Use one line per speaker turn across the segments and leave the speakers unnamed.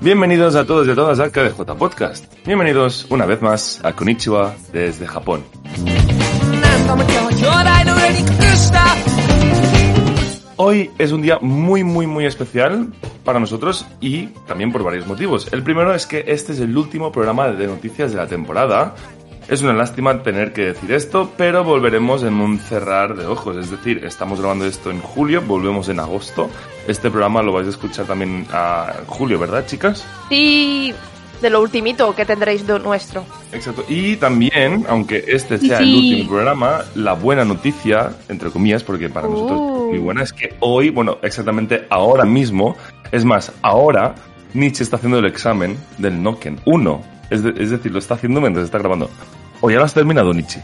Bienvenidos a todos y a todas al KDJ Podcast. Bienvenidos una vez más a Konnichiwa desde Japón. Hoy es un día muy, muy, muy especial para nosotros y también por varios motivos. El primero es que este es el último programa de noticias de la temporada. Es una lástima tener que decir esto, pero volveremos en un cerrar de ojos. Es decir, estamos grabando esto en julio, volvemos en agosto. Este programa lo vais a escuchar también a julio, ¿verdad, chicas?
Sí, de lo ultimito que tendréis de nuestro.
Exacto. Y también, aunque este sea el último programa, la buena noticia, entre comillas, porque para nosotros
Uh.
es muy buena, es que hoy, bueno, exactamente ahora mismo, es más, ahora Nietzsche está haciendo el examen del Noken 1. Es, de- es decir, lo está haciendo mientras está grabando. O ya lo has terminado, Nietzsche.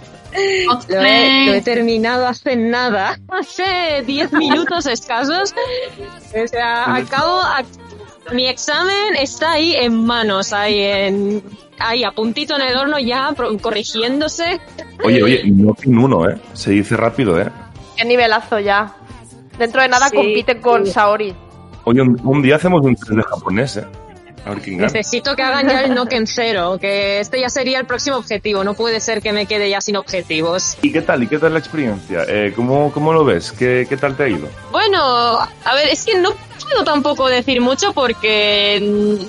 Lo he, lo he terminado hace nada, hace 10 minutos escasos. O sea, acabo. a- mi examen está ahí en manos, ahí en. Ahí a puntito en el horno ya pro- corrigiéndose.
Oye, oye, Noken 1, ¿eh? Se dice rápido, ¿eh?
Qué nivelazo ya. Dentro de nada
Sí,
compiten con
sí.
Saori.
Oye, un, un día hacemos un test de japonés, ¿eh?
Necesito que hagan ya el Noken cero, que este ya sería el próximo objetivo. No puede ser que me quede ya sin objetivos.
¿Y qué tal? ¿Y qué tal la experiencia? Eh, ¿cómo, ¿Cómo lo ves? ¿Qué, ¿Qué tal te ha ido?
Bueno, a ver, es que no puedo tampoco decir mucho porque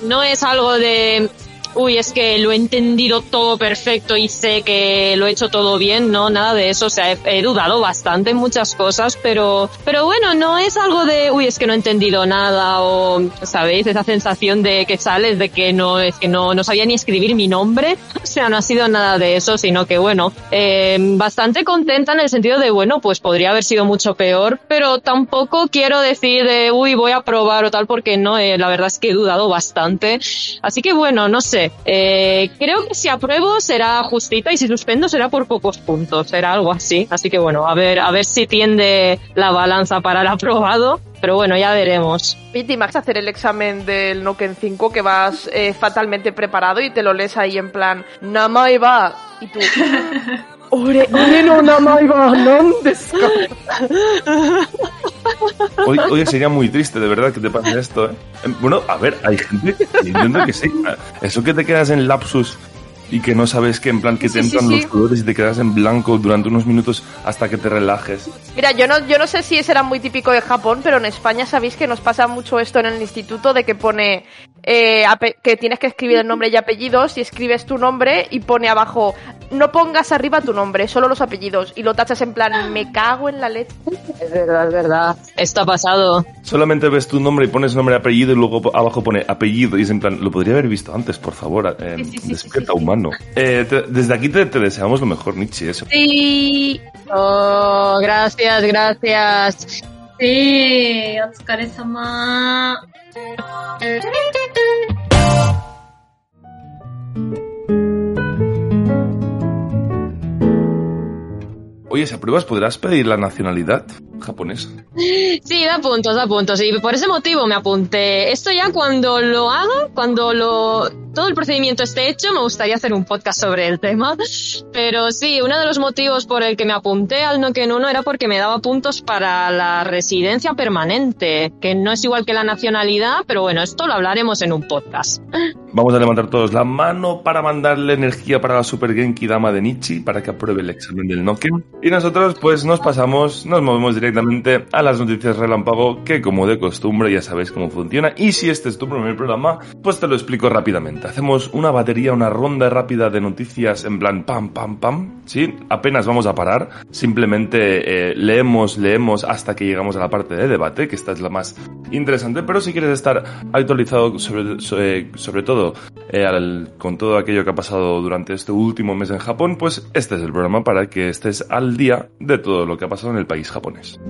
no es algo de, uy, es que lo he entendido todo perfecto y sé que lo he hecho todo bien, no, nada de eso, o sea, he, dudado bastante en muchas cosas, pero, pero bueno, no es algo de, uy, es que no he entendido nada o, ¿sabéis? Esa sensación de que sales de que no, es que no, no sabía ni escribir mi nombre, o sea, no ha sido nada de eso, sino que bueno, eh, bastante contenta en el sentido de, bueno, pues podría haber sido mucho peor, pero tampoco quiero decir de, uy, voy a probar o tal, porque no, eh, la verdad es que he dudado bastante. Así que bueno, no sé, eh, creo que si apruebo será justita y si suspendo será por pocos puntos, será algo así. Así que bueno, a ver, a ver si tiende la balanza para el aprobado, pero bueno, ya veremos.
Piti Max hacer el examen del Noken 5 que vas eh, fatalmente preparado y te lo lees ahí en plan Namai va y tú Ore, ore no namai wa nan desu ka?
Oye, oye, sería muy triste, de verdad, que te pase esto, ¿eh? Em, Bueno, a ver, hay gente que entiendo que sí. Eso que te quedas en lapsus y que no sabes que en plan que te
Sí, sí,
entran
sí.
los colores y te quedas en blanco durante unos minutos hasta que te relajes.
Mira, yo no, yo no sé si será muy típico de Japón, pero en España sabéis que nos pasa mucho esto en el instituto de que pone eh, que tienes que escribir el nombre y apellidos y escribes tu nombre y pone abajo no pongas arriba tu nombre, solo los apellidos y lo tachas en plan me cago en la leche.
Es verdad, es verdad. Esto ha pasado.
Solamente ves tu nombre y pones nombre y apellido y luego abajo pone apellido y es en plan, lo podría haber visto antes, por favor, eh,
Sí, sí, sí,
despierta
sí, sí, sí.
humano. Eh, te- desde aquí te, te deseamos lo mejor, Nietzsche, eso.
Sí.
Oh, gracias, gracias.
えー、お疲れ様。
Oye, si apruebas, ¿podrás pedir la nacionalidad japonesa?
Sí, da puntos, da puntos. Y por ese motivo me apunté. Esto ya cuando lo haga, cuando lo todo el procedimiento esté hecho, me gustaría hacer un podcast sobre el tema. Pero sí, uno de los motivos por el que me apunté al Noken 1 era porque me daba puntos para la residencia permanente, que no es igual que la nacionalidad, pero bueno, esto lo hablaremos en un podcast.
Vamos a levantar todos la mano para mandarle energía para la Super Genki Dama de Nietzsche para que apruebe el examen del Noken. Y nosotros pues nos pasamos, nos movemos directamente a las noticias relámpago que como de costumbre ya sabéis cómo funciona. Y si este es tu primer programa, pues te lo explico rápidamente. Hacemos una batería, una ronda rápida de noticias en plan pam, pam, pam. Sí, apenas vamos a parar. Simplemente eh, leemos, leemos hasta que llegamos a la parte de debate, que esta es la más interesante. Pero si quieres estar actualizado sobre, sobre, sobre todo eh, con todo aquello que ha pasado durante este último mes en Japón, pues este es el programa para que estés al día de todo lo que ha pasado en el país japonés.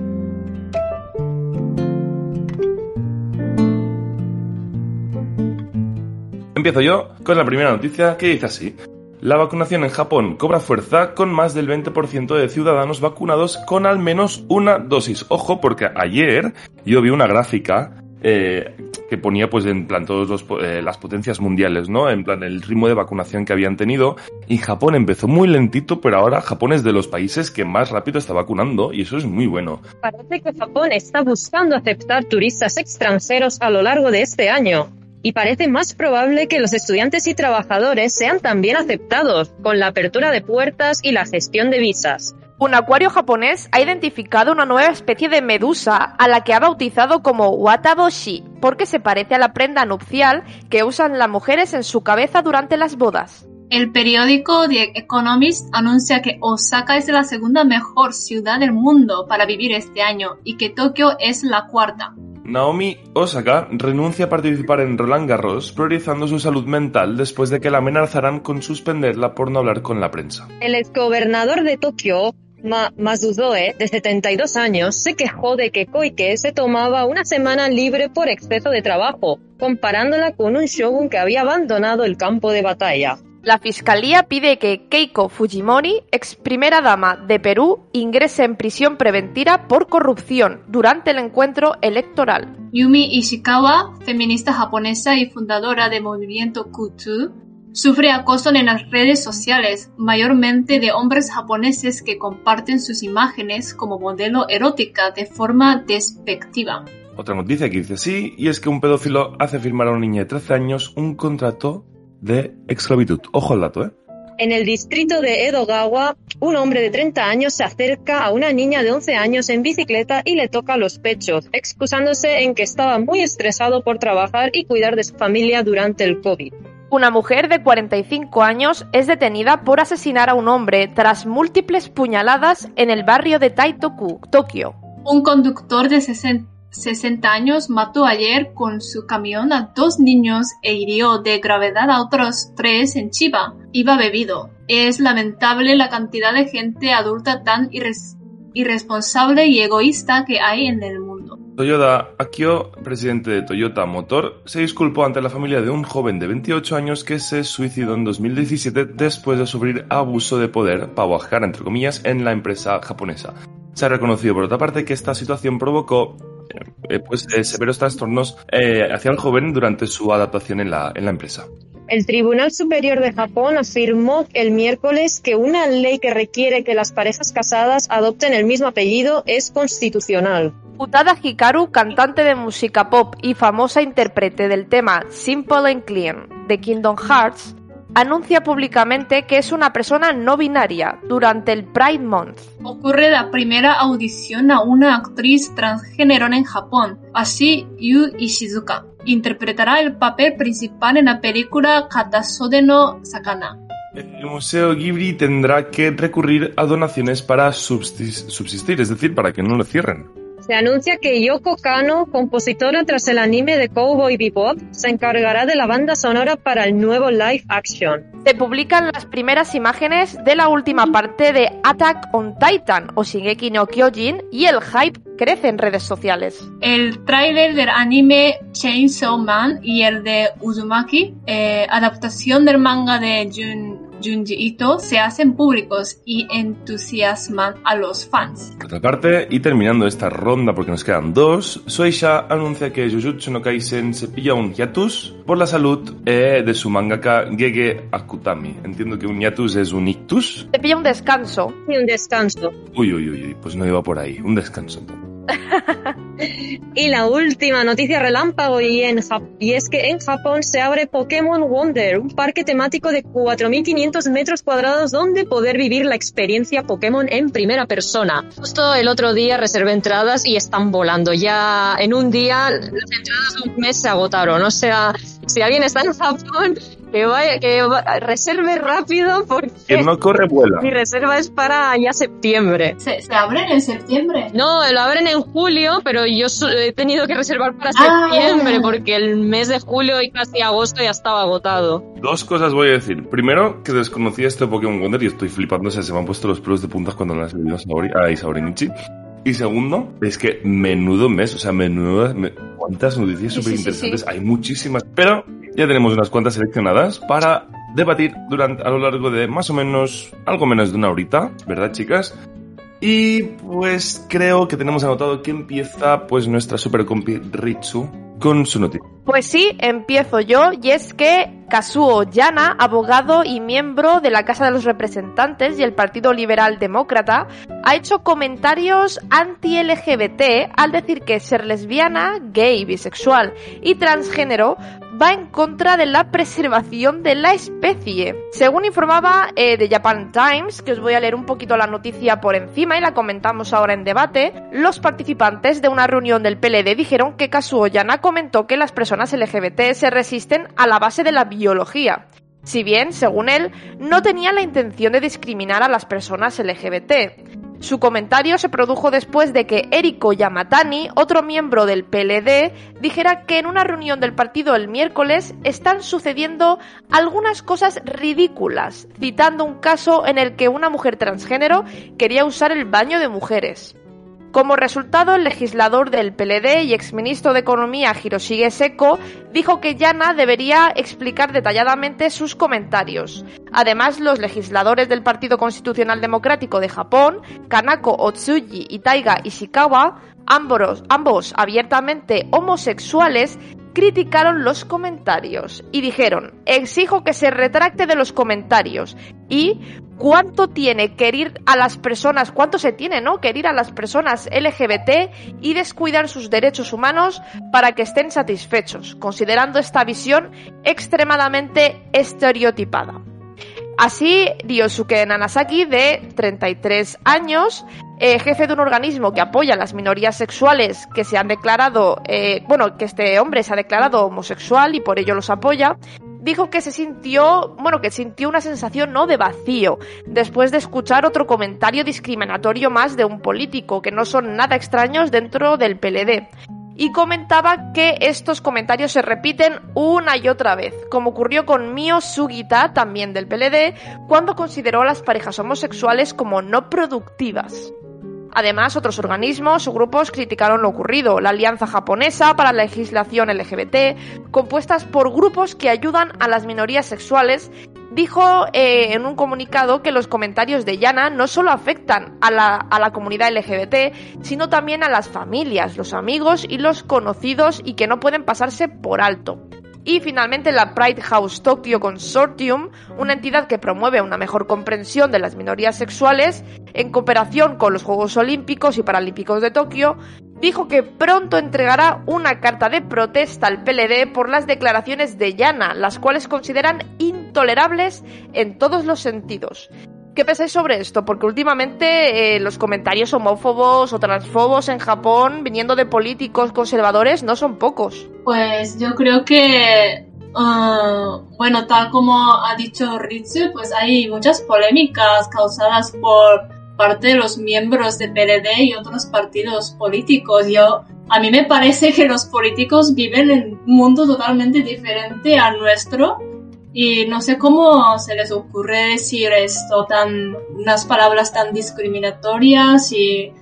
Empiezo yo con la primera noticia que dice así. La vacunación en Japón cobra fuerza con más del 20% de ciudadanos vacunados con al menos una dosis. Ojo, porque ayer yo vi una gráfica eh, que ponía pues en plan todas las potencias mundiales, ¿no? En plan el ritmo de vacunación que habían tenido. Y Japón empezó muy lentito, pero ahora Japón es de los países que más rápido está vacunando y eso es muy bueno.
Parece que Japón está buscando aceptar turistas extranjeros a lo largo de este año. y parece más probable que los estudiantes y trabajadores sean también aceptados, con la apertura de puertas y la gestión de visas.
Un acuario japonés ha identificado una nueva especie de medusa a la que ha bautizado como Wataboshi, porque se parece a la prenda nupcial que usan las mujeres en su cabeza durante las bodas.
El periódico The Economist anuncia que Osaka es la segunda mejor ciudad del mundo para vivir este año y que Tokio es la cuarta.
Naomi Osaka renuncia a participar en Roland Garros, priorizando su salud mental después de que la amenazaran con suspenderla por no hablar con la prensa.
El exgobernador de Tokio, Ma Masuzoe, de 72 años, se quejó de que Koike se tomaba una semana libre por exceso de trabajo, comparándola con un shogun que había abandonado el campo de batalla.
La fiscalía pide que Keiko Fujimori, ex primera dama de Perú, ingrese en prisión preventiva por corrupción durante el encuentro electoral.
Yumi Ishikawa, feminista japonesa y fundadora del movimiento Kutu, sufre acoso en las redes sociales, mayormente de hombres japoneses que comparten sus imágenes como modelo erótica de forma despectiva.
Otra noticia que dice así, y es que un pedófilo hace firmar a una niña de 13 años un contrato de esclavitud. Ojo al dato, ¿eh?
En el distrito de Edogawa, un hombre de 30 años se acerca a una niña de 11 años en bicicleta y le toca los pechos, excusándose en que estaba muy estresado por trabajar y cuidar de su familia durante el COVID.
Una mujer de 45 años es detenida por asesinar a un hombre tras múltiples puñaladas en el barrio de Taitoku, Tokio.
Un conductor de 60 60 años mató ayer con su camión a dos niños e hirió de gravedad a otros tres en Chiba. Iba bebido. Es lamentable la cantidad de gente adulta tan irresponsable y egoísta que hay en el mundo.
Toyoda Akio, presidente de Toyota Motor, se disculpó ante la familia de un joven de 28 años que se suicidó en 2017 después de sufrir abuso de poder, bajar entre comillas, en la empresa japonesa. Se ha reconocido por otra parte que esta situación provocó eh, pues, eh, severos trastornos eh, hacia el joven durante su adaptación en la, en la empresa.
El Tribunal Superior de Japón afirmó el miércoles que una ley que requiere que las parejas casadas adopten el mismo apellido es constitucional.
Utada Hikaru, cantante de música pop y famosa intérprete del tema Simple and Clean de Kingdom Hearts, anuncia públicamente que es una persona no binaria durante el Pride Month.
Ocurre la primera audición a una actriz transgénero en Japón, así Yu Ishizuka. Interpretará el papel principal en la película Katasode no Sakana.
El Museo Ghibli tendrá que recurrir a donaciones para subsistir, es decir, para que no lo cierren.
Se anuncia que Yoko Kano, compositora tras el anime de Cowboy Bebop, se encargará de la banda sonora para el nuevo live action.
Se publican las primeras imágenes de la última parte de Attack on Titan o Shingeki no Kyojin y el hype crece en redes sociales.
El tráiler del anime Chainsaw Man y el de Uzumaki, eh, adaptación del manga de Jun Junji Ito se hacen públicos y entusiasman a los fans.
Por otra parte, y terminando esta ronda porque nos quedan dos, Soisha anuncia que Jujutsu no Kaisen se pilla un hiatus por la salud eh, de su mangaka Gege Akutami. Entiendo que un hiatus es un ictus.
Se pilla un descanso.
Y un descanso.
Uy, uy, uy, pues no iba por ahí. Un descanso entonces.
Y la última noticia relámpago y, en y es que en Japón se abre Pokémon Wonder, un parque temático de 4.500 metros cuadrados donde poder vivir la experiencia Pokémon en primera persona. Justo el otro día reservé entradas y están volando. Ya en un día las entradas de un mes se agotaron. O sea, si alguien está en Japón que vaya, que reserve rápido porque
que no corre vuela.
Mi reserva es para ya septiembre.
¿Se, abren en septiembre?
No, lo abren en julio, pero yo he tenido que reservar para ah. septiembre porque el mes de julio y casi agosto ya estaba agotado.
Dos cosas voy a decir. Primero, que desconocía este Pokémon Wonder y estoy flipando, o sea, se me han puesto los pelos de puntas cuando lo han salido a Isaurinichi. Y segundo, es que menudo mes, o sea, menudo, cuántas noticias súper interesantes, hay muchísimas, pero ya tenemos unas cuantas seleccionadas para debatir durante, a lo largo de más o menos, algo menos de una horita, ¿verdad chicas? Y pues creo que tenemos anotado que empieza pues nuestra super compi Ritsu con su noticia.
Pues sí, empiezo yo, y es que Kazuo Yana, abogado y miembro de la Casa de los Representantes y el Partido Liberal Demócrata, ha hecho comentarios anti-LGBT al decir que ser lesbiana, gay, bisexual y transgénero va en contra de la preservación de la especie. Según informaba eh, The Japan Times, que os voy a leer un poquito la noticia por encima y la comentamos ahora en debate, los participantes de una reunión del PLD dijeron que Kazuo Yana comentó que las personas LGBT se resisten a la base de la biología. Si bien, según él, no tenía la intención de discriminar a las personas LGBT. Su comentario se produjo después de que Eriko Yamatani, otro miembro del PLD, dijera que en una reunión del partido el miércoles están sucediendo algunas cosas ridículas, citando un caso en el que una mujer transgénero quería usar el baño de mujeres. Como resultado, el legislador del PLD y exministro de Economía Hiroshige Seko dijo que Yana debería explicar detalladamente sus comentarios. Además, los legisladores del Partido Constitucional Democrático de Japón, Kanako Otsuji y Taiga Ishikawa, ambos, abiertamente homosexuales, criticaron los comentarios y dijeron, exijo que se retracte de los comentarios y cuánto tiene que herir a las personas, cuánto se tiene, ¿no? Que a las personas LGBT y descuidar sus derechos humanos para que estén satisfechos, considerando esta visión extremadamente estereotipada. Así, Ryosuke Nanasaki, de 33 años, eh, jefe de un organismo que apoya a las minorías sexuales que se han declarado, eh, bueno, que este hombre se ha declarado homosexual y por ello los apoya, dijo que se sintió, bueno, que sintió una sensación no de vacío después de escuchar otro comentario discriminatorio más de un político, que no son nada extraños dentro del PLD y comentaba que estos comentarios se repiten una y otra vez, como ocurrió con Mio Sugita, también del PLD, cuando consideró a las parejas homosexuales como no productivas. Además, otros organismos o grupos criticaron lo ocurrido. La Alianza Japonesa para la Legislación LGBT, compuestas por grupos que ayudan a las minorías sexuales, dijo eh, en un comunicado que los comentarios de Yana no solo afectan a la, a la comunidad LGBT, sino también a las familias, los amigos y los conocidos y que no pueden pasarse por alto. Y finalmente la Pride House Tokyo Consortium, una entidad que promueve una mejor comprensión de las minorías sexuales, en cooperación con los Juegos Olímpicos y Paralímpicos de Tokio, dijo que pronto entregará una carta de protesta al PLD por las declaraciones de Yana, las cuales consideran intolerables en todos los sentidos. ¿Qué pensáis sobre esto? Porque últimamente eh, los comentarios homófobos o transfobos en Japón, viniendo de políticos conservadores, no son pocos.
Pues yo creo que, uh, bueno, tal como ha dicho Ritsu, pues hay muchas polémicas causadas por parte de los miembros de PLD y otros partidos políticos. Yo, a mí me parece que los políticos viven en un mundo totalmente diferente al nuestro y no sé cómo se les ocurre decir esto tan, unas palabras tan discriminatorias y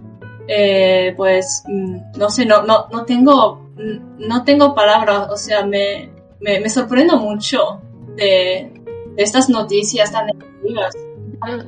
eh, pues mm, no sé, no, no, no tengo, mm, no tengo palabras, o sea, me, me, me sorprendo mucho de, de estas noticias tan negativas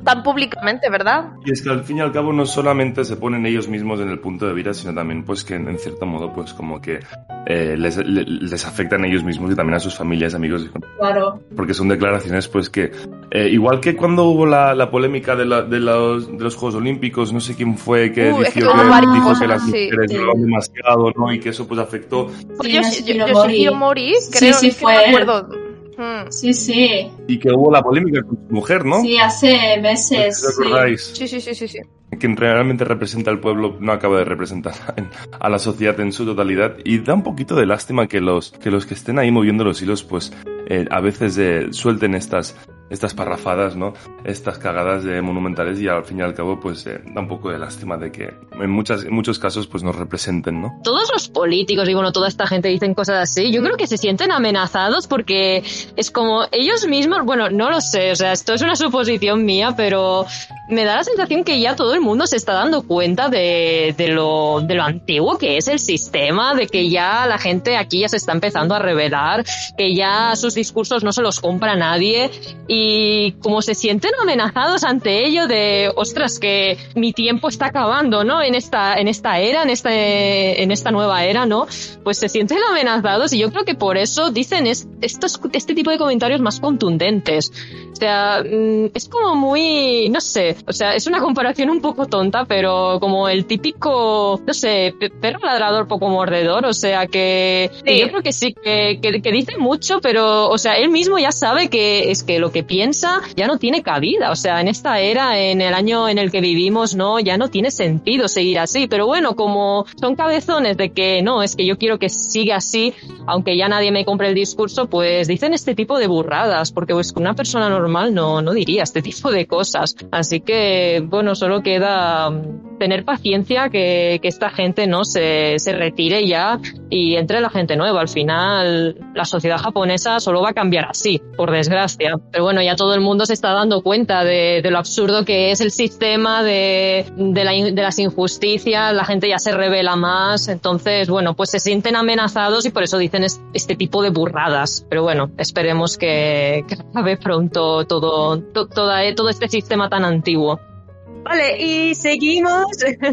tan, públicamente, ¿verdad?
Y es que al fin y al cabo no solamente se ponen ellos mismos en el punto de vida, sino también pues que en, cierto modo pues como que eh, les, les, afectan a ellos mismos y también a sus familias, amigos.
Claro.
Porque son declaraciones pues que, eh, igual que cuando hubo la, la polémica de, la, de, los, de, los, Juegos Olímpicos, no sé quién fue que, uh, dijo, que, dijo que las mujeres sí. demasiado, ¿no? Y que eso pues afectó.
Pues yo, yo, yo, yo, Mori, creo sí, sí, fue. Que me acuerdo
Mm. Sí, sí.
Y que hubo la polémica con su mujer, ¿no?
Sí, hace meses.
Sí. sí, sí, sí, sí.
Quien realmente representa al pueblo no acaba de representar a la sociedad en su totalidad y da un poquito de lástima que los que, los que estén ahí moviendo los hilos pues eh, a veces eh, suelten estas estas parrafadas, ¿no? Estas cagadas de monumentales y al fin y al cabo pues eh, da un poco de lástima de que en, muchas, en muchos casos pues nos representen, ¿no?
Todos los políticos y bueno, toda esta gente dicen cosas así, yo creo que se sienten amenazados porque es como ellos mismos, bueno, no lo sé, o sea, esto es una suposición mía, pero me da la sensación que ya todo el mundo se está dando cuenta de, de, lo, de lo antiguo que es el sistema, de que ya la gente aquí ya se está empezando a revelar, que ya sus discursos no se los compra nadie y y como se sienten amenazados ante ello de, ostras, que mi tiempo está acabando, ¿no? En esta, en esta era, en este, en esta nueva era, ¿no? Pues se sienten amenazados y yo creo que por eso dicen estos, este tipo de comentarios más contundentes. O sea, mm, es como muy, no sé, o sea, es una comparación un poco tonta, pero como el típico, no sé, perro ladrador poco mordedor, o sea, que, yo creo que sí, que, que, que dice mucho, pero, o sea, él mismo ya sabe que es que lo que piensa ya no tiene cabida, o sea, en esta era, en el año en el que vivimos, no, ya no tiene sentido seguir así, pero bueno, como son cabezones de que no, es que yo quiero que siga así, aunque ya nadie me compre el discurso, pues dicen este tipo de burradas, porque pues una persona normal no, no diría este tipo de cosas. Así que, bueno, solo queda mm, tener paciencia que, que esta gente no se, se retire ya y entre la gente nueva. Al final, la sociedad japonesa solo va a cambiar así, por desgracia. Pero bueno, ya todo el mundo se está dando cuenta de, de lo absurdo que es el sistema, de, de, la, de las injusticias, la gente ya se revela más. Entonces, bueno, pues se sienten amenazados y por eso dicen este tipo de burradas. Pero bueno, esperemos que, que acabe pronto todo, toda, todo este sistema tan antiguo. Vale, y seguimos,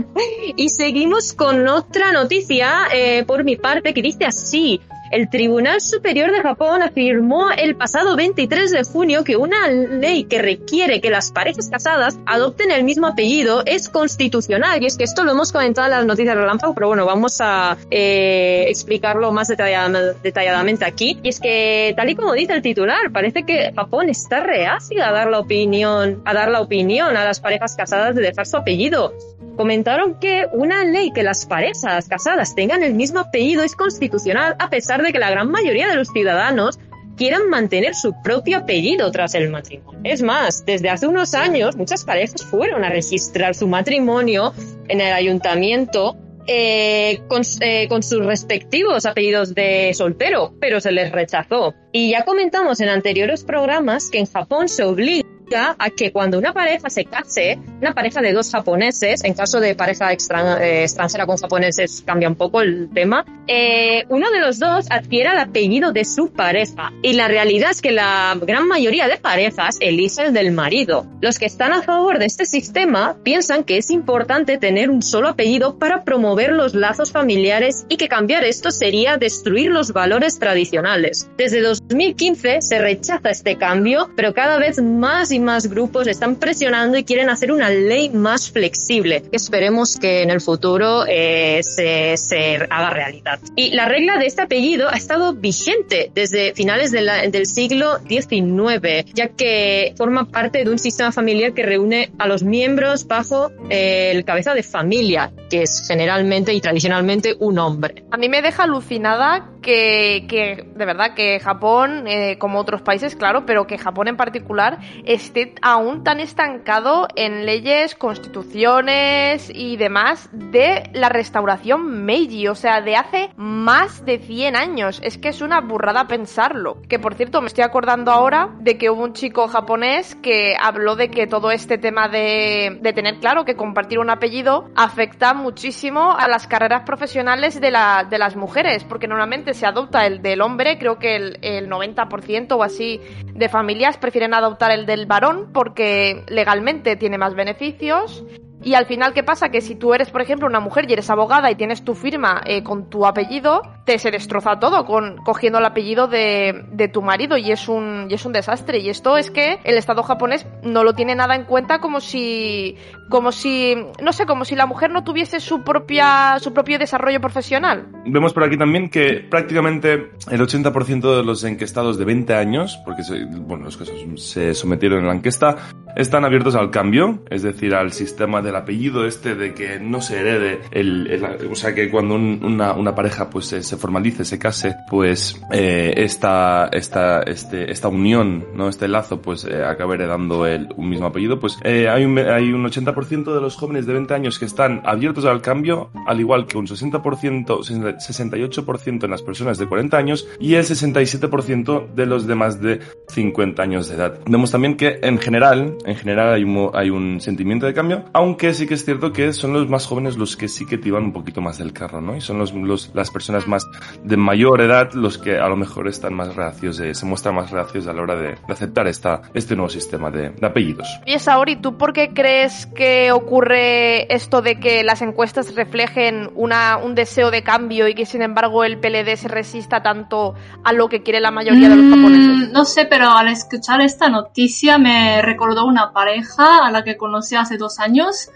y seguimos con otra noticia eh, por mi parte que dice así. El Tribunal Superior de Japón afirmó el pasado 23 de junio que una ley que requiere que las parejas casadas adopten el mismo apellido es constitucional. Y es que esto lo hemos comentado en las noticias de relámpago, pero bueno, vamos a eh, explicarlo más detalladamente aquí. Y es que, tal y como dice el titular, parece que Japón está reacio a dar la opinión, a dar la opinión a las parejas casadas de dejar su apellido comentaron que una ley que las parejas casadas tengan el mismo apellido es constitucional a pesar de que la gran mayoría de los ciudadanos quieran mantener su propio apellido tras el matrimonio. Es más, desde hace unos años muchas parejas fueron a registrar su matrimonio en el ayuntamiento eh, eh, con, sus respectivos apellidos de soltero, pero se les rechazó. Y ya comentamos en anteriores programas que en Japón se obliga a que cuando una pareja se case, una pareja de dos japoneses, en caso de pareja eh, extranjera con japoneses cambia un poco el tema, eh, uno de los dos adquiera el apellido de su pareja. Y la realidad es que la gran mayoría de parejas elige el del marido. Los que están a favor de este sistema piensan que es importante tener un solo apellido para promover los lazos familiares y que cambiar esto sería destruir los valores tradicionales. Desde 2015 se rechaza este cambio, pero cada vez más y más grupos están presionando y quieren hacer una ley más flexible. Esperemos que en el futuro eh, se, se, haga realidad. Y la regla de este apellido ha estado vigente desde finales de la, del siglo XIX, ya que forma parte de un sistema familiar que reúne a los miembros bajo eh, el cabeza de familia, que es generalmente y tradicionalmente un hombre.
A mí me deja alucinada que, que de verdad, que Japón, eh, como otros países, claro, pero que Japón en particular esté aún tan estancado en leyes, constituciones y demás de la restauración Meiji, o sea, de hace más de 100 años. Es que es una burrada pensarlo. Que por cierto, me estoy acordando ahora de que hubo un chico japonés que habló de que todo este tema de, de tener claro que compartir un apellido afecta muchísimo a las carreras profesionales de, la, de las mujeres, porque normalmente se adopta el del hombre, creo que el, el 90% o así de familias prefieren adoptar el del varón porque legalmente tiene más beneficios y al final, ¿qué pasa? Que si tú eres, por ejemplo, una mujer y eres abogada y tienes tu firma eh, con tu apellido, te se destroza todo con cogiendo el apellido de, de, tu marido y es un y es un desastre. Y esto es que el Estado japonés no lo tiene nada en cuenta como si como si no sé, como si la mujer no tuviese su propia su propio desarrollo profesional.
Vemos por aquí también que prácticamente el 80% de los enquestados de 20 años, porque bueno, los que se sometieron en la encuesta, están abiertos al cambio, es decir, al sistema del apellido este de que no se herede, el, o sea, que cuando una, pareja pues se, se, formalice, se case, pues eh, esta, esta, este, esta unión, no este lazo, pues eh, acabe heredando el, un mismo apellido, pues eh, hay, un, hay un 80% de los jóvenes de 20 años que están abiertos al cambio, al igual que un 60%, 68% en las personas de 40 años y el 67% de los de más de 50 años de edad. Vemos también que en general en general hay un, hay un sentimiento de cambio, aunque sí que es cierto que son los más jóvenes los que sí que te iban un poquito más del carro, ¿no? Y son los, los las personas más de mayor edad los que a lo mejor están más reacios, de, se muestran más reacios a la hora de, de aceptar esta, este nuevo sistema de, de apellidos.
Y Saori, ¿tú por qué crees que ocurre esto de que las encuestas reflejen una, un deseo de cambio y que sin embargo el PLD se resista tanto a lo que quiere la mayoría de los japoneses?
Mm, no sé, pero al escuchar esta noticia me recordó una pareja a la que conocí hace dos años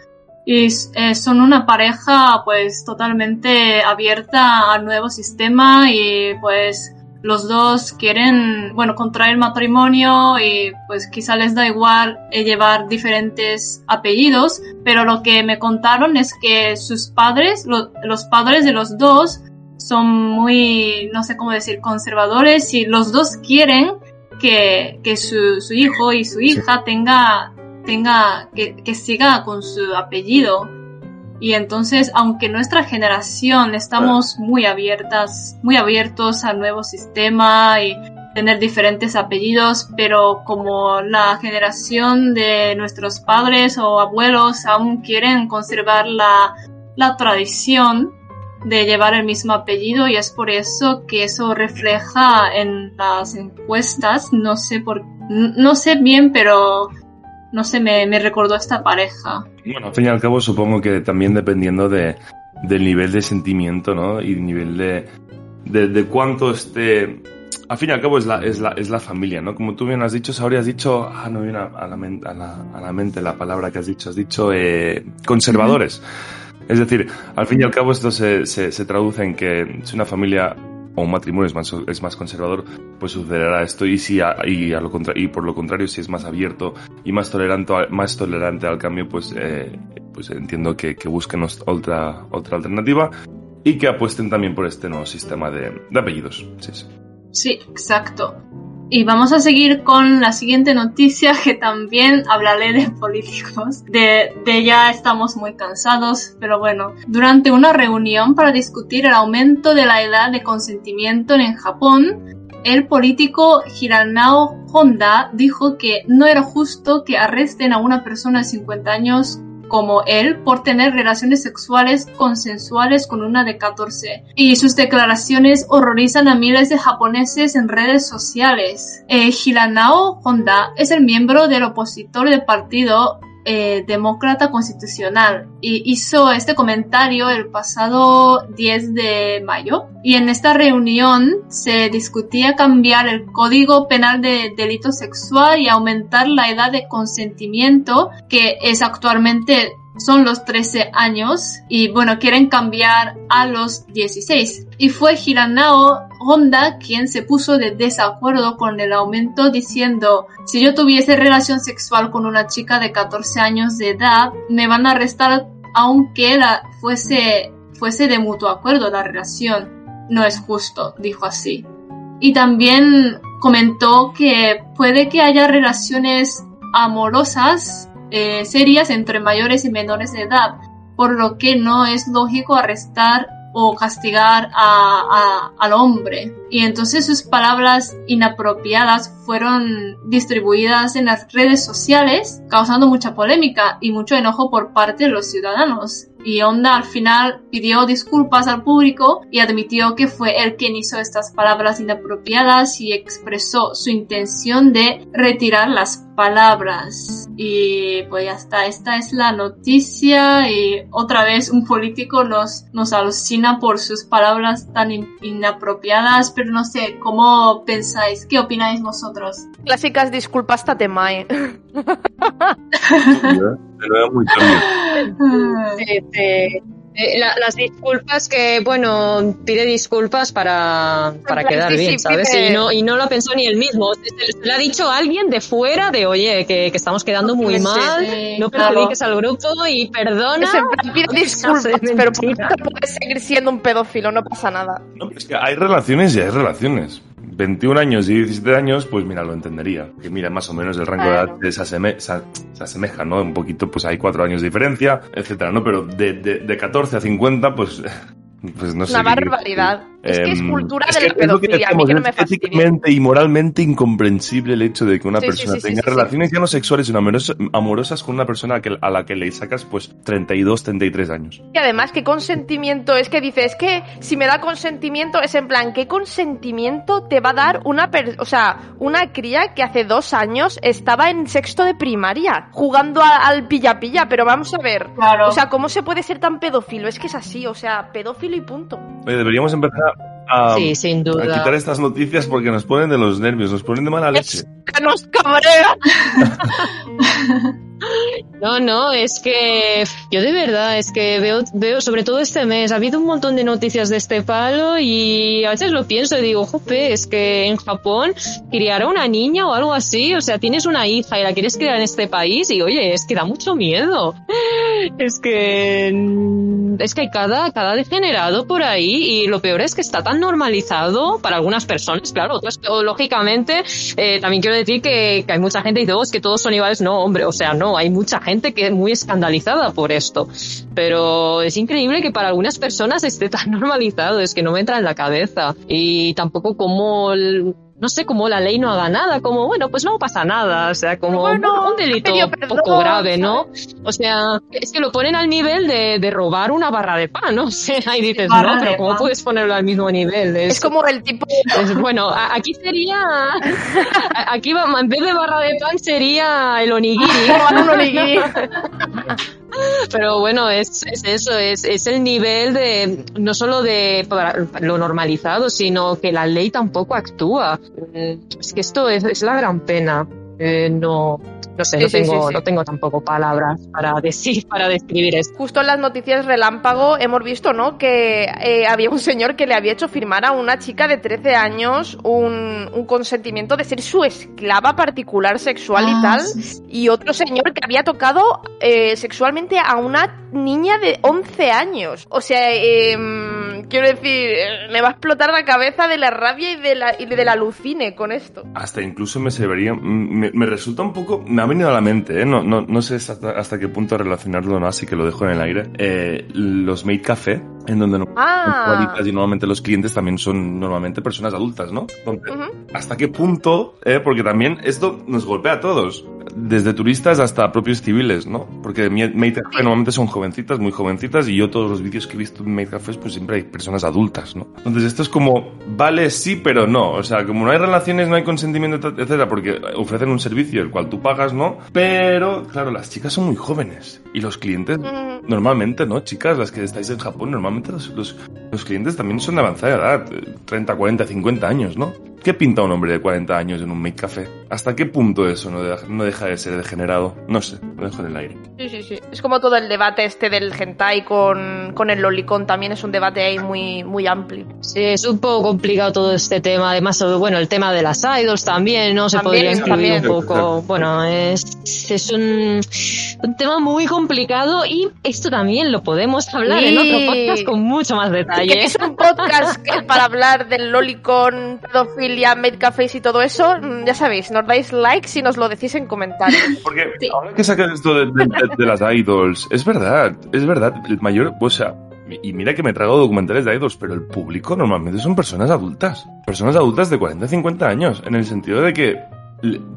y eh, son una pareja pues totalmente abierta al nuevo sistema y pues los dos quieren, bueno, contraer matrimonio y pues quizá les da igual eh, llevar diferentes apellidos, pero lo que me contaron es que sus padres, lo, los padres de los dos son muy, no sé cómo decir, conservadores y los dos quieren que, que su, su hijo y su hija tenga, tenga, que, que siga con su apellido. Y entonces, aunque nuestra generación estamos muy abiertas, muy abiertos al nuevo sistema y tener diferentes apellidos, pero como la generación de nuestros padres o abuelos aún quieren conservar la, la tradición de llevar el mismo apellido y es por eso que eso refleja en las encuestas, no sé por, no sé bien, pero no sé, me, me recordó esta pareja.
Bueno, al fin y al cabo supongo que también dependiendo de, del nivel de sentimiento, ¿no? Y nivel de, de, de cuánto esté... Al fin y al cabo es la, es la, es la familia, ¿no? Como tú bien has dicho, Saori, has dicho, ah, no viene a la, mente, a la, a la mente la palabra que has dicho, has dicho eh, conservadores. Es decir, al fin y al cabo esto se, se, se traduce en que si una familia un matrimonio es más, es más conservador, pues sucederá esto y si y, por lo contrario si es más abierto y más tolerante, más tolerante al cambio, pues, eh, pues entiendo que, que busquen otra, otra alternativa y que apuesten también por este nuevo sistema de, de apellidos. Sí, sí.
Sí, exacto. Y vamos a seguir con la siguiente noticia que también hablaré de políticos. De, de ya estamos muy cansados, pero bueno. Durante una reunión para discutir el aumento de la edad de consentimiento en Japón, el político Hiranao Honda dijo que no era justo que arresten a una persona de 50 años como él por tener relaciones sexuales consensuales con una de 14. Y sus declaraciones horrorizan a miles de japoneses en redes sociales. Eh, Hiranao Honda es el miembro del opositor del partido eh, demócrata constitucional. Y hizo este comentario el pasado 10 de mayo. Y en esta reunión se discutía cambiar el código penal de delito sexual y aumentar la edad de consentimiento que es actualmente son los 13 años y bueno, quieren cambiar a los 16. Y fue Hiranao Honda quien se puso de desacuerdo con el aumento diciendo, si yo tuviese relación sexual con una chica de 14 años de edad, me van a arrestar aunque la fuese, fuese de mutuo acuerdo la relación. No es justo, dijo así. Y también comentó que puede que haya relaciones amorosas eh, serias entre mayores y menores de edad, por lo que no es lógico arrestar o castigar a, a, al hombre. Y entonces sus palabras inapropiadas fueron distribuidas en las redes sociales, causando mucha polémica y mucho enojo por parte de los ciudadanos. Y Honda al final pidió disculpas al público y admitió que fue él quien hizo estas palabras inapropiadas y expresó su intención de retirar las palabras. Y pues ya está, esta es la noticia y otra vez un político nos, nos alucina por sus palabras tan in inapropiadas, pero no sé, ¿cómo pensáis? ¿Qué opináis vosotros?
Clásicas disculpas tatemae.
Te lo veo muy cambio.
Sí, sí. Eh, la- las disculpas que, bueno, pide disculpas para, para
plan,
quedar
sí,
bien,
sí,
¿sabes?
pide-
Y no, y no lo pensó ni él mismo. Se, se le ha dicho a alguien de fuera de, oye, que, que estamos quedando muy
Sí,
mal,
sí,
no
claro.
perjudiques al grupo y perdona.
Es en plan, pide disculpas, pero puedes seguir siendo un pedófilo, no pasa nada.
No, es que hay relaciones y hay relaciones. 21 años y 17 años, pues mira, lo entendería. Que mira, más o menos el rango de edad se, aseme- se, se asemeja, ¿no? Un poquito, pues hay 4 años de diferencia, etcétera, ¿no? Pero de, de, de 14 a 50, pues... Pues no sé.
Una barbaridad. Es que es
Em,
cultura
es
de la pedofilia, a mí que no me
éticamente y moralmente incomprensible el hecho de que una
Sí,
persona
sí, sí,
tenga
sí, sí.
relaciones ya no sexuales sino amorosas, con una persona a, la que le sacas pues 32, 33 años.
Y además, ¿qué consentimiento es que dices? Es que si me da consentimiento, es en plan, ¿qué consentimiento te va a dar una per o sea, una cría que hace dos años estaba en sexto de primaria jugando al pilla-pilla? Pero vamos a ver.
Claro.
O sea, ¿cómo se puede ser tan pedófilo? Es que es así, o sea, pedófilo y punto.
Oye, deberíamos empezar a,
sí, sin
a
duda.
quitar estas noticias porque nos ponen de los nervios, nos ponen de mala leche.
¡Que nos cabrea!
No, no, es que yo de verdad, es que veo, veo, sobre todo este mes, ha habido un montón de noticias de este palo y a veces lo pienso y digo, jope, es que en Japón criar a una niña o algo así, o sea, tienes una hija y la quieres criar en este país y oye, es que da mucho miedo. Es que, mm, es que hay cada, cada degenerado por ahí y lo peor es que está tan normalizado para algunas personas, claro, lógicamente, eh, también quiero decir que, que hay mucha gente que dice, oh, es que todos son iguales. No, hombre, o sea, no, hay mucha gente que es muy escandalizada por esto. Pero es increíble que para algunas personas esté tan normalizado, es que no me entra en la cabeza. Y tampoco como, el- no sé, como la ley no haga nada, como, bueno, pues no pasa nada, o sea, como
Bueno,
un delito un poco
perdón,
grave, ¿no? O sea, es que lo ponen al nivel de, de robar una barra de pan, ¿no? O sea, y dices,
Barra
no, pero ¿cómo
pan.
puedes ponerlo al mismo nivel?
Es como el tipo...
es- bueno, a- aquí sería. a- Aquí va, en vez de barra de pan sería el onigiri.
Un onigiri.
Pero bueno, es, es eso, es, es el nivel de. No solo de lo normalizado, sino que la ley tampoco actúa. Mm, Es que esto es, es la gran pena. Eh, no. No sé,
Sí,
no, tengo,
sí, sí.
no tengo tampoco palabras para decir, para describir esto.
Justo en las noticias relámpago hemos visto, ¿no? Que eh, había un señor que le había hecho firmar a una chica de 13 años un, un consentimiento de ser su esclava particular sexual y
Ah,
tal.
sí, sí.
Y otro señor que había tocado eh, sexualmente a una niña de 11 años. O sea, em, quiero decir, eh, me va a explotar la cabeza de la rabia y de la, y de la alucine con esto.
Hasta incluso me se vería, me, me resulta un poco, me ha venido a la mente, ¿eh? no, no, no sé hasta, hasta qué punto relacionarlo o no, así que lo dejo en el aire. Eh, los Made Café, en donde no
Ah.
y normalmente los clientes también son normalmente personas adultas, ¿no? Entonces,
Ujú.
¿hasta qué punto? eh? Porque también esto nos golpea a todos, desde turistas hasta propios civiles, ¿no? Porque Made Café normalmente son jovencitas, muy jovencitas, y yo todos los vídeos que he visto en Made Cafés, pues siempre hay personas adultas, ¿no? Entonces esto es como, vale, sí, pero no. O sea, como no hay relaciones, no hay consentimiento, etcétera, porque ofrecen un servicio el cual tú pagas, ¿no? Pero, claro, las chicas son muy jóvenes, y los clientes
Mm.
Normalmente, ¿no? Chicas, las que estáis en Japón, normalmente los, los, los clientes también son de avanzada edad, eh, 30, 40, 50 años, ¿no? ¿Qué pinta un hombre de 40 años en un make café? ¿Hasta qué punto eso no, de- no deja de ser degenerado? No sé, lo dejo en el aire.
Sí, sí, sí. Es como todo el debate este del hentai con, con el lolicón. También es un debate ahí muy, muy amplio.
Sí, es un poco complicado todo este tema. Además, bueno, el tema de las idols también, ¿no? Se
También,
podría incluir
también.
un poco. Bueno, es, es un, un tema muy complicado y esto también lo podemos hablar en otro podcast con mucho más detalle.
es un podcast que para hablar del lolicón, pedofilia, made cafés y todo eso. mm, Ya sabéis, nos dais like si nos lo decís en comentarios.
Porque
Sí.
ahora que sacas esto de, de- de- de las idols, es verdad, es verdad, el mayor, o sea, y mira que me trago documentales de idols, pero el público normalmente son personas adultas, personas adultas de 40, 50 años, en el sentido de que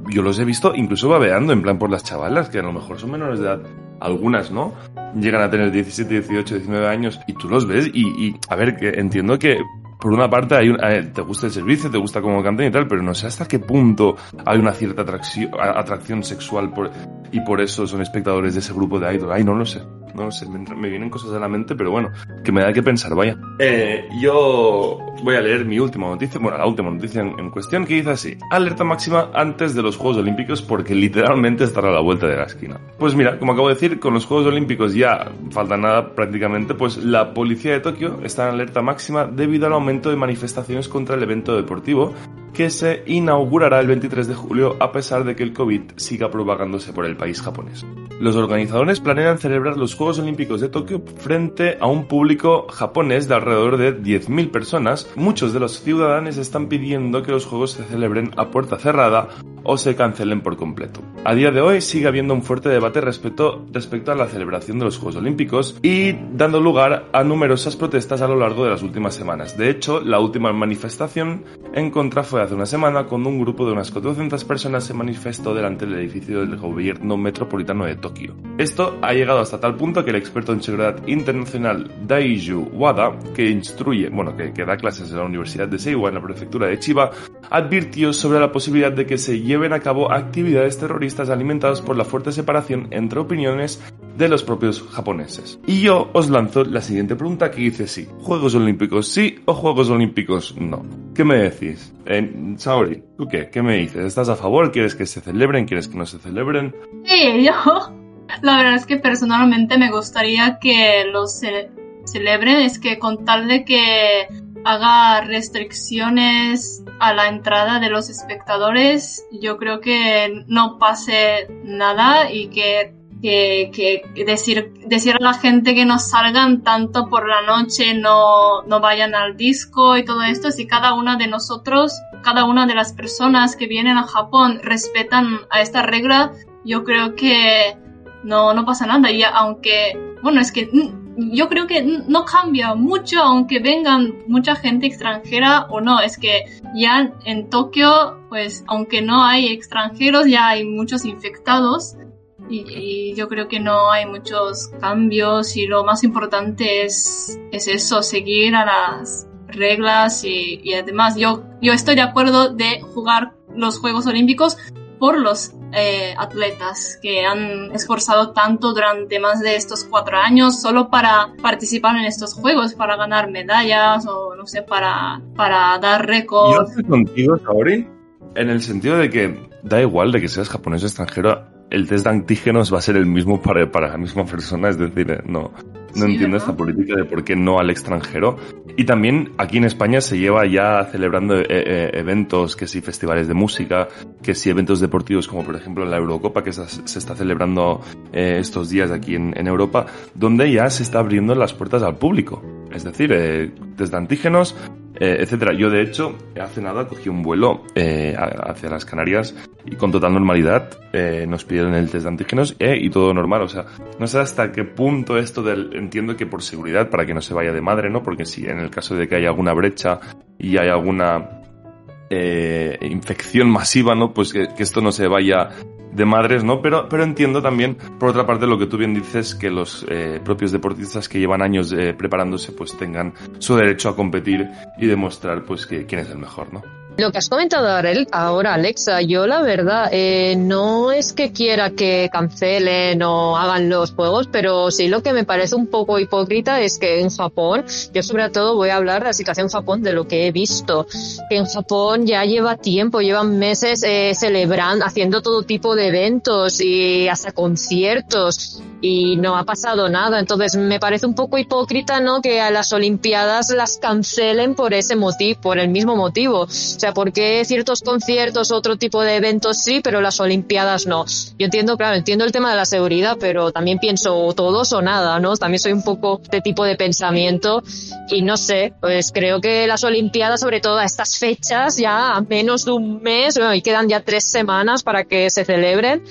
yo los he visto incluso babeando en plan por las chavalas, que a lo mejor son menores de edad, algunas, ¿no? Llegan a tener 17, 18, 19 años y tú los ves y, y, a ver, que entiendo que por una parte hay un- eh, te gusta el servicio, te gusta cómo cantan y tal, pero no sé hasta qué punto hay una cierta atracción, atracción sexual por, y por eso son espectadores de ese grupo de idol. Ay, no lo sé, no sé, me, me vienen cosas a la mente, pero bueno, que me da que pensar, vaya. Eh, yo voy a leer mi última noticia, bueno, la última noticia en, en cuestión, que dice así, alerta máxima antes de los Juegos Olímpicos porque literalmente estará a la vuelta de la esquina. Pues mira, como acabo de decir, con los Juegos Olímpicos ya falta nada prácticamente, pues la policía de Tokio está en alerta máxima debido al aumento de manifestaciones contra el evento deportivo que se inaugurará el 23 de julio a pesar de que el COVID siga propagándose por el país japonés. Los organizadores planean celebrar los Juegos Olímpicos de Tokio frente a un público japonés de alrededor de 10.000 personas. Muchos de los ciudadanos están pidiendo que los Juegos se celebren a puerta cerrada o se cancelen por completo. A día de hoy sigue habiendo un fuerte debate respecto, respecto a la celebración de los Juegos Olímpicos y dando lugar a numerosas protestas a lo largo de las últimas semanas. De hecho, la última manifestación en contra fue hace una semana cuando un grupo de unas 400 personas se manifestó delante del edificio del gobierno metropolitano de Tokio esto ha llegado hasta tal punto que el experto en seguridad internacional Daiju Wada, que instruye, bueno, que, que da clases en la Universidad de Seiwa en la prefectura de Chiba, advirtió sobre la posibilidad de que se lleven a cabo actividades terroristas alimentadas por la fuerte separación entre opiniones de los propios japoneses. Y yo os lanzo la siguiente pregunta que dice sí, ¿Juegos Olímpicos sí o Juegos Olímpicos no? ¿Qué me decís? Eh, ¿tú qué? ¿Qué me dices? ¿Estás a favor? ¿Quieres que se celebren? ¿Quieres que no se celebren?
Sí, yo la verdad es que personalmente me gustaría que los celebren, es que con tal de que haga restricciones a la entrada de los espectadores, yo creo que no pase nada y que, que, decir, decir a la gente que no salgan tanto por la noche, no, no vayan al disco y todo esto, si cada una de nosotros, cada una de las personas que vienen a Japón respetan a esta regla, yo creo que no, no pasa nada. Y aunque, bueno, es que yo creo que no cambia mucho aunque vengan mucha gente extranjera o no. Es que ya en Tokio, pues aunque no hay extranjeros, ya hay muchos infectados. Y, yo creo que no hay muchos cambios y lo más importante es, es eso, seguir a las reglas y, y además yo, yo estoy de acuerdo de jugar los Juegos Olímpicos por los eh, atletas que han esforzado tanto durante más de estos cuatro años solo para participar en estos juegos, para ganar medallas o no sé, para, para dar récords.
Yo estoy contigo, Saori, en el sentido de que da igual de que seas japonés o extranjero, el test de antígenos va a ser el mismo para, para la misma persona, es decir, eh, no, no entiendo esta política de por qué no al extranjero. Y también aquí en España se lleva ya celebrando eh, eh, eventos, que sí, festivales de música, que sí, eventos deportivos como por ejemplo la Eurocopa que se, está celebrando eh, estos días aquí en, en, Europa, donde ya se está abriendo las puertas al público. Es decir, desde antígenos eh, etcétera. Yo, de hecho, hace nada cogí un vuelo eh, hacia las Canarias y con total normalidad eh, nos pidieron el test de antígenos y todo normal. O sea, no sé hasta qué punto esto del... Entiendo que por seguridad, para que no se vaya de madre, ¿no? Porque si en el caso de que haya alguna brecha y hay alguna infección masiva, ¿no? Pues que, esto no se vaya de madres, ¿no? Pero, pero entiendo también, por otra parte, lo que tú bien dices, que los eh, propios deportistas que llevan años eh, preparándose, pues tengan su derecho a competir y demostrar, pues, que quién es el mejor, ¿no?
Lo que has comentado ahora, Alexa, yo la verdad, eh, no es que quiera que cancelen o hagan los juegos, pero sí lo que me parece un poco hipócrita es que en Japón, yo sobre todo voy a hablar de la situación en Japón, de lo que he visto, que en Japón ya lleva tiempo, llevan meses eh, celebrando, haciendo todo tipo de eventos y hasta conciertos y no ha pasado nada. Entonces me parece un poco hipócrita, ¿no? Que a las Olimpiadas las cancelen por ese motivo, por el mismo motivo. O sea, porque ciertos conciertos, otro tipo de eventos sí, pero las Olimpiadas no. Yo entiendo, claro, entiendo el tema de la seguridad, pero también pienso todos o nada, ¿no? También soy un poco de tipo de pensamiento y no sé, pues creo que las Olimpiadas, sobre todo a estas fechas, ya a menos de un mes, bueno, y quedan ya tres semanas para que se celebren,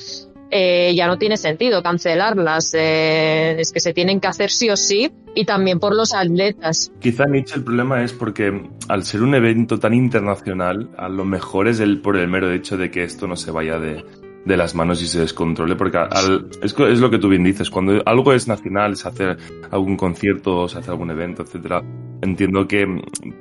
eh, ya no tiene sentido cancelarlas. Eh, es que se tienen que hacer sí o sí y también por los atletas.
Quizá Nietzsche el problema es porque al ser un evento tan internacional, a lo mejor es el por el mero hecho de que esto no se vaya de, de las manos y se descontrole, porque al, es, es, lo que tú bien dices, cuando algo es nacional, se hace algún concierto, se hace algún evento, etcétera, entiendo que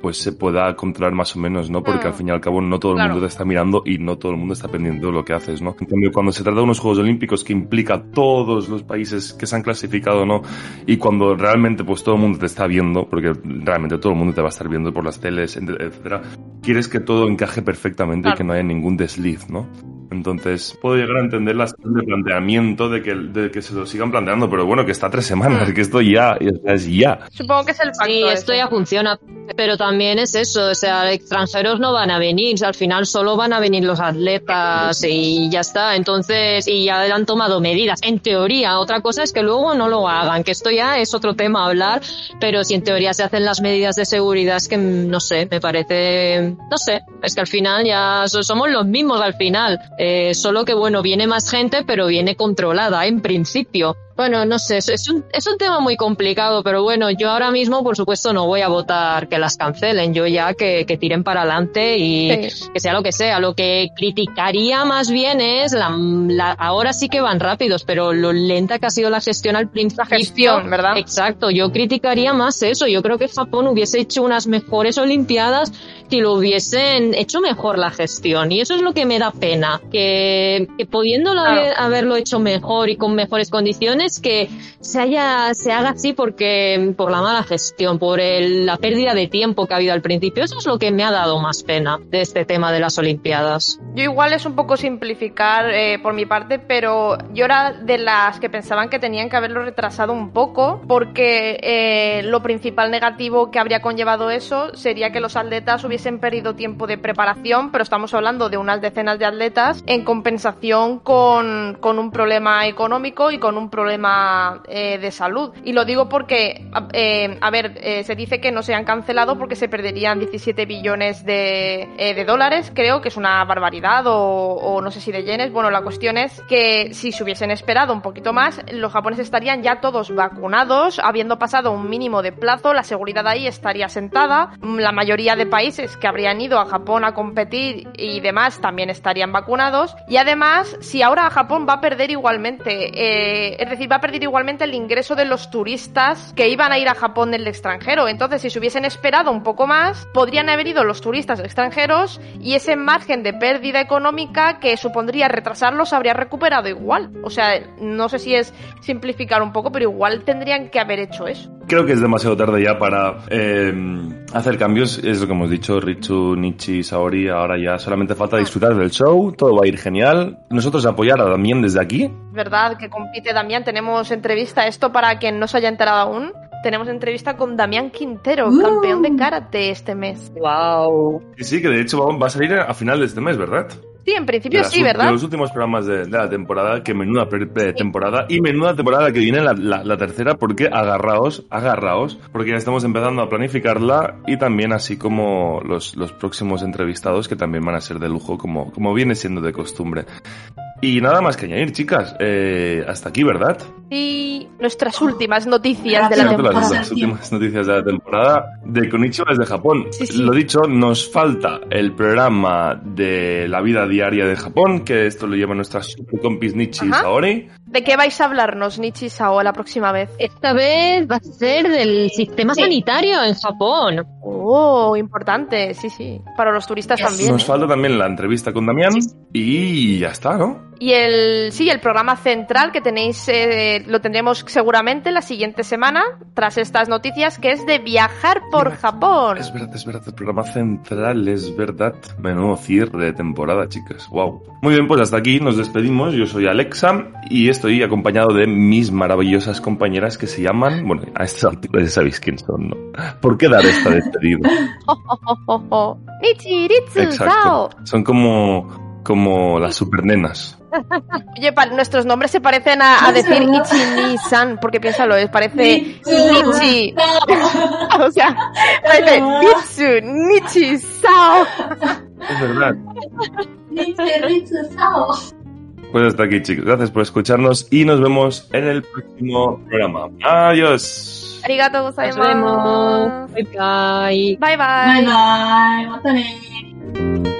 pues se pueda controlar más o menos, ¿no? Porque al fin y al cabo no todo el mundo te está mirando y no todo el mundo está pendiente de lo que haces, ¿no? En cambio, cuando se trata de unos Juegos Olímpicos que implica todos los países que se han clasificado, ¿no? Y cuando realmente pues todo el mundo te está viendo, porque realmente todo el mundo te va a estar viendo por las teles, etcétera, quieres que todo encaje perfectamente y que no haya ningún desliz, ¿no? Entonces, puedo llegar a entender la de planteamiento de que, de que se lo sigan planteando, pero bueno, que está tres semanas, mm. que esto ya, es ya.
Supongo que es el factor.
Sí, esto ya funciona. Pero también es eso, o sea, extranjeros no van a venir, o sea, al final solo van a venir los atletas y ya está. Entonces, y ya han tomado medidas. En teoría, otra cosa es que luego no lo hagan, que esto ya es otro tema a hablar, pero si en teoría se hacen las medidas de seguridad, es que no sé, me parece, no sé, es que al final ya somos los mismos al final. Eh, solo que bueno, viene más gente, pero viene controlada en principio. Bueno, no sé, es un, es un tema muy complicado, pero bueno, yo ahora mismo, por supuesto, no voy a votar que las cancelen, yo ya que, que tiren para adelante y que sea lo que sea. Lo que criticaría más bien es, la, la, ahora sí que van rápidos, pero lo lenta que ha sido la gestión al principio.
La gestión, ¿verdad?
Exacto, yo criticaría más eso. Yo creo que Japón hubiese hecho unas mejores Olimpiadas si lo hubiesen hecho mejor la gestión. Y eso es lo que me da pena, que, que pudiéndolo haber, haberlo hecho mejor y con mejores condiciones, que se haya, se haga así porque, por la mala gestión, por la pérdida de tiempo que ha habido al principio. Eso es lo que me ha dado más pena de este tema de las Olimpiadas.
Yo igual es un poco simplificar eh, por mi parte, pero yo era de las que pensaban que tenían que haberlo retrasado un poco, porque eh, lo principal negativo que habría conllevado eso sería que los atletas hubiesen perdido tiempo de preparación, pero estamos hablando de unas decenas de atletas en compensación con, con un problema económico y con un problema eh, de salud. Y lo digo porque, eh, a ver, eh, se dice que no se han cancelado porque se perderían 17 billones de, de dólares, creo que es una barbaridad, o, no sé si de yenes. Bueno, la cuestión es que si se hubiesen esperado un poquito más, los japoneses estarían ya todos vacunados, habiendo pasado un mínimo de plazo, la seguridad ahí estaría sentada, la mayoría de países que habrían ido a Japón a competir y demás también estarían vacunados, y además, si ahora Japón va a perder igualmente, es decir, va a perder igualmente el ingreso de los turistas que iban a ir a Japón del extranjero, entonces si se hubiesen esperado un poco más, podrían haber ido los turistas extranjeros y ese margen de pérdida económica que supondría retrasarlos habría recuperado igual. O sea, no sé si es simplificar un poco, pero igual tendrían que haber hecho eso.
Creo que es demasiado tarde ya para eh, hacer cambios, es lo que hemos dicho, Richu, Nichi, Saori, ahora ya solamente falta disfrutar del show, todo va a ir genial. Nosotros apoyar a Damián desde aquí.
Verdad que compite Damián, tenemos entrevista, esto para quien no se haya enterado aún, tenemos entrevista con Damián Quintero, uh. campeón de karate este mes.
¡Wow!
Sí, sí, que de hecho va a salir a final de este mes, ¿verdad?
Sí, en principio sí, ¿verdad?
De los últimos programas de, de la temporada, que menuda temporada y menuda temporada que viene la, la, la, tercera, porque agarraos, agarraos, porque ya estamos empezando a planificarla y también así como los, los próximos entrevistados que también van a ser de lujo, como, como viene siendo de costumbre. Y nada más que añadir, chicas. Eh, hasta aquí, ¿verdad?
Y nuestras últimas noticias de la temporada.
Las, las, últimas noticias de la temporada de Konichiwa desde Japón.
Sí, sí.
Lo dicho, nos falta el programa de la vida diaria de Japón, que esto lo lleva nuestra super compis Nichi y Saori.
¿De qué vais a hablarnos, Nichi y Sao, la próxima vez?
Esta vez va a ser del sistema sí. sanitario en Japón.
Oh, importante, sí, sí. Para los turistas también.
Nos falta también la entrevista con Damián y ya está, ¿no?
Y el sí, el programa central que tenéis eh, lo tendremos seguramente la siguiente semana tras estas noticias que es de viajar por Japón.
Es verdad, es verdad, el programa central es verdad. Menudo cierre de temporada, chicas. Wow. Muy bien, pues hasta aquí nos despedimos. Yo soy Alexa y estoy acompañado de mis maravillosas compañeras que se llaman, bueno, a estas alturas ya sabéis quién son, ¿no? ¿Por qué dar esta despedida?
Sao.
Son como como las supernenas.
Oye, nuestros nombres se parecen a, a decir Ichimi-san, porque piénsalo, es, parece Nichi. o sea, parece Nichi, Sao.
Es verdad. Pues hasta aquí, chicos. Gracias por escucharnos y nos vemos en el próximo programa. Adiós.
Arigato gozaimasu.
Bye bye.
Bye bye.
Bye bye.